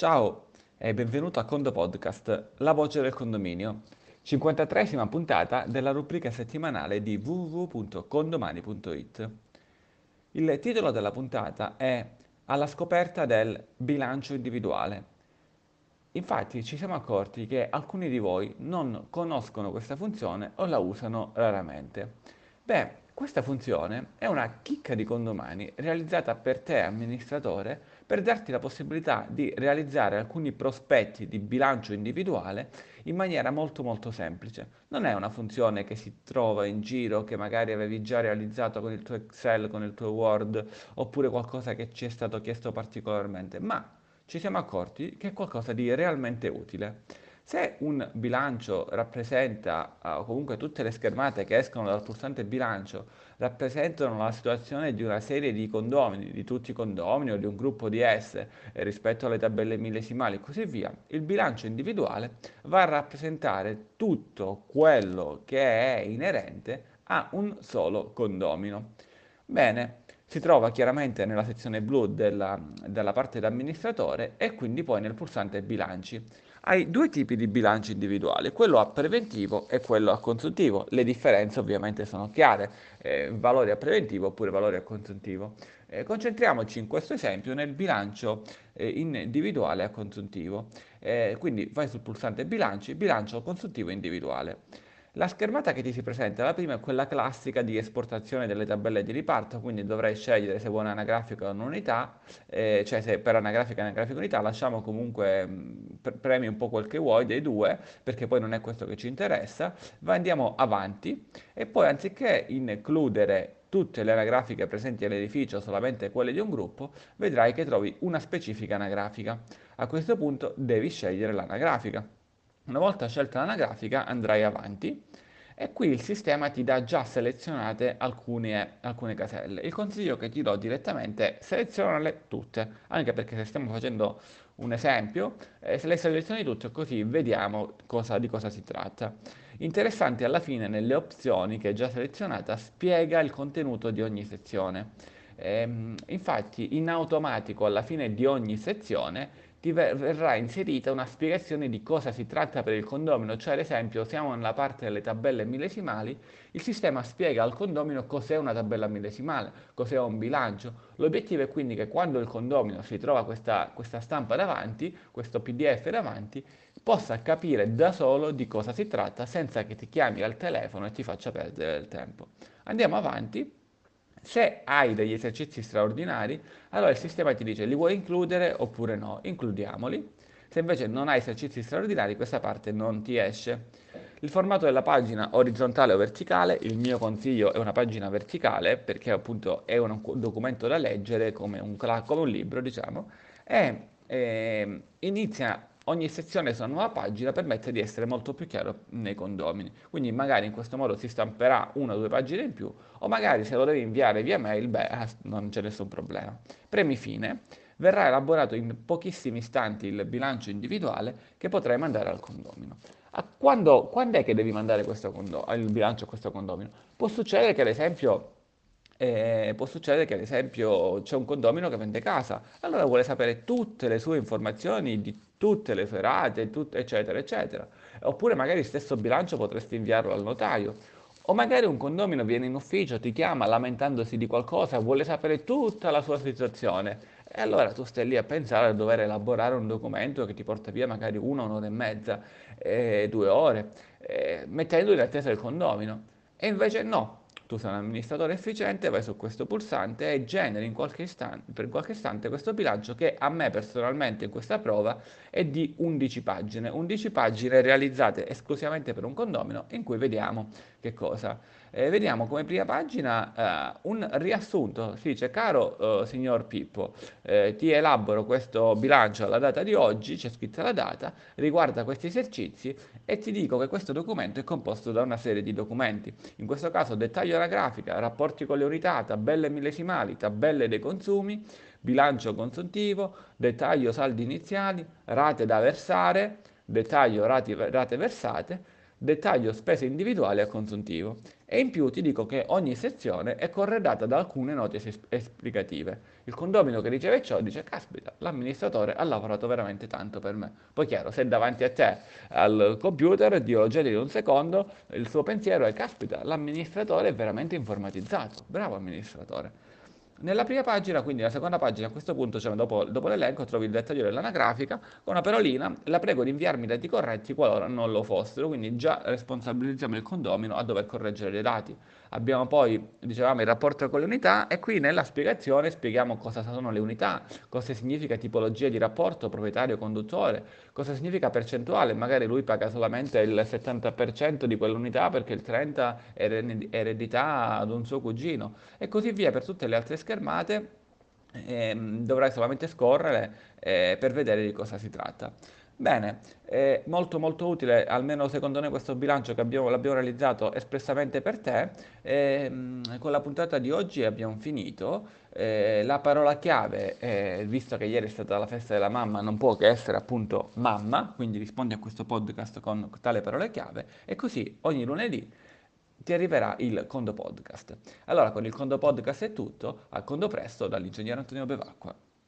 Ciao e benvenuto a Condo Podcast, la voce del condominio, 53esima puntata della rubrica settimanale di www.condomani.it. Il titolo della puntata è Alla scoperta del bilancio individuale. Infatti ci siamo accorti che alcuni di voi non conoscono questa funzione o la usano raramente. Beh, questa funzione è una chicca di condomani realizzata per te amministratore per darti la possibilità di realizzare alcuni prospetti di bilancio individuale in maniera molto molto semplice. Non è una funzione che si trova in giro, che magari avevi già realizzato con il tuo Excel, con il tuo Word, oppure qualcosa che ci è stato chiesto particolarmente, ma ci siamo accorti che è qualcosa di realmente utile. Se un bilancio rappresenta, o comunque tutte le schermate che escono dal pulsante bilancio, rappresentano la situazione di una serie di condomini, di tutti i condomini o di un gruppo di esse eh, rispetto alle tabelle millesimali e così via, il bilancio individuale va a rappresentare tutto quello che è inerente a un solo condomino. Bene, si trova chiaramente nella sezione blu della, della parte d'amministratore e quindi poi nel pulsante bilanci hai due tipi di bilanci individuali, quello a preventivo e quello a consuntivo. Le differenze ovviamente sono chiare, eh, valori a preventivo oppure valori a consuntivo. Eh, concentriamoci in questo esempio nel bilancio eh, individuale a consuntivo. Eh, quindi vai sul pulsante bilanci, bilancio consuntivo individuale. La schermata che ti si presenta, la prima è quella classica di esportazione delle tabelle di riparto, quindi dovrai scegliere se vuoi un'anagrafica o un'unità, eh, cioè se per anagrafica anagrafica unità lasciamo comunque, mh, premi un po' quel che vuoi dei due, perché poi non è questo che ci interessa, ma andiamo avanti e poi anziché includere tutte le anagrafiche presenti all'edificio, solamente quelle di un gruppo, vedrai che trovi una specifica anagrafica. A questo punto devi scegliere l'anagrafica. Una volta scelta l'anagrafica andrai avanti e qui il sistema ti dà già selezionate alcune, alcune caselle. Il consiglio che ti do direttamente è selezionarle tutte, anche perché se stiamo facendo un esempio, eh, se le selezioni tutte così vediamo cosa, di cosa si tratta. Interessante alla fine nelle opzioni che è già selezionata spiega il contenuto di ogni sezione. Ehm, infatti in automatico alla fine di ogni sezione ti verrà inserita una spiegazione di cosa si tratta per il condomino, cioè ad esempio siamo nella parte delle tabelle millesimali, il sistema spiega al condomino cos'è una tabella millesimale, cos'è un bilancio. L'obiettivo è quindi che quando il condomino si trova questa, questa stampa davanti, questo pdf davanti, possa capire da solo di cosa si tratta senza che ti chiami al telefono e ti faccia perdere il tempo. Andiamo avanti. Se hai degli esercizi straordinari, allora il sistema ti dice li vuoi includere oppure no, includiamoli. Se invece non hai esercizi straordinari, questa parte non ti esce. Il formato della pagina orizzontale o verticale, il mio consiglio è una pagina verticale perché appunto è un documento da leggere come un, come un libro, diciamo, e eh, inizia ogni sezione su una nuova pagina permette di essere molto più chiaro nei condomini. Quindi magari in questo modo si stamperà una o due pagine in più, o magari se lo devi inviare via mail, beh, ah, non c'è nessun problema. Premi fine, verrà elaborato in pochissimi istanti il bilancio individuale che potrai mandare al condomino. Quando, quando è che devi mandare condo- il bilancio a questo condomino? Può succedere che ad esempio eh, può succedere che ad esempio c'è un condomino che vende casa, allora vuole sapere tutte le sue informazioni di tutte le sue rate, tut- eccetera, eccetera. Oppure magari il stesso bilancio potresti inviarlo al notaio. O magari un condomino viene in ufficio, ti chiama lamentandosi di qualcosa, vuole sapere tutta la sua situazione. E allora tu stai lì a pensare a dover elaborare un documento che ti porta via magari una, un'ora e mezza, eh, due ore, eh, mettendo in attesa il condomino. E invece no, tu sei un amministratore efficiente, vai su questo pulsante e generi qualche istante, per qualche istante questo bilancio che a me personalmente in questa prova è di 11 pagine, 11 pagine realizzate esclusivamente per un condomino in cui vediamo che cosa. Eh, vediamo come prima pagina eh, un riassunto, si dice caro eh, signor Pippo, eh, ti elaboro questo bilancio alla data di oggi, c'è scritta la data, riguarda questi esercizi e ti dico che questo documento è composto da una serie di documenti, in questo caso dettaglio della grafica, rapporti con le unità, tabelle millesimali, tabelle dei consumi, bilancio consuntivo, dettaglio saldi iniziali, rate da versare, dettaglio rati, rate versate, dettaglio spese individuali a consuntivo e in più ti dico che ogni sezione è corredata da alcune note es- esplicative. Il condomino che riceve ciò dice, caspita, l'amministratore ha lavorato veramente tanto per me. Poi chiaro, se davanti a te al computer, geli in un secondo, il suo pensiero è, caspita, l'amministratore è veramente informatizzato. Bravo amministratore. Nella prima pagina, quindi nella seconda pagina, a questo punto, cioè dopo, dopo l'elenco, trovi il dettaglio dell'anagrafica con una parolina, la prego di inviarmi i dati corretti qualora non lo fossero, quindi già responsabilizziamo il condomino a dover correggere dei dati. Abbiamo poi, dicevamo, il rapporto con le unità e qui nella spiegazione spieghiamo cosa sono le unità, cosa significa tipologia di rapporto proprietario-conduttore, cosa significa percentuale, magari lui paga solamente il 70% di quell'unità perché il 30% è eredità ad un suo cugino e così via per tutte le altre schermate. Eh, dovrai solamente scorrere eh, per vedere di cosa si tratta. Bene, è molto molto utile, almeno secondo noi questo bilancio che abbiamo, l'abbiamo realizzato espressamente per te. E, con la puntata di oggi abbiamo finito. Eh, la parola chiave, eh, visto che ieri è stata la festa della mamma, non può che essere appunto mamma, quindi rispondi a questo podcast con tale parole chiave e così ogni lunedì ti arriverà il Condo Podcast. Allora con il Condo Podcast è tutto, al Condo Presto dall'ingegnere Antonio Bevacqua.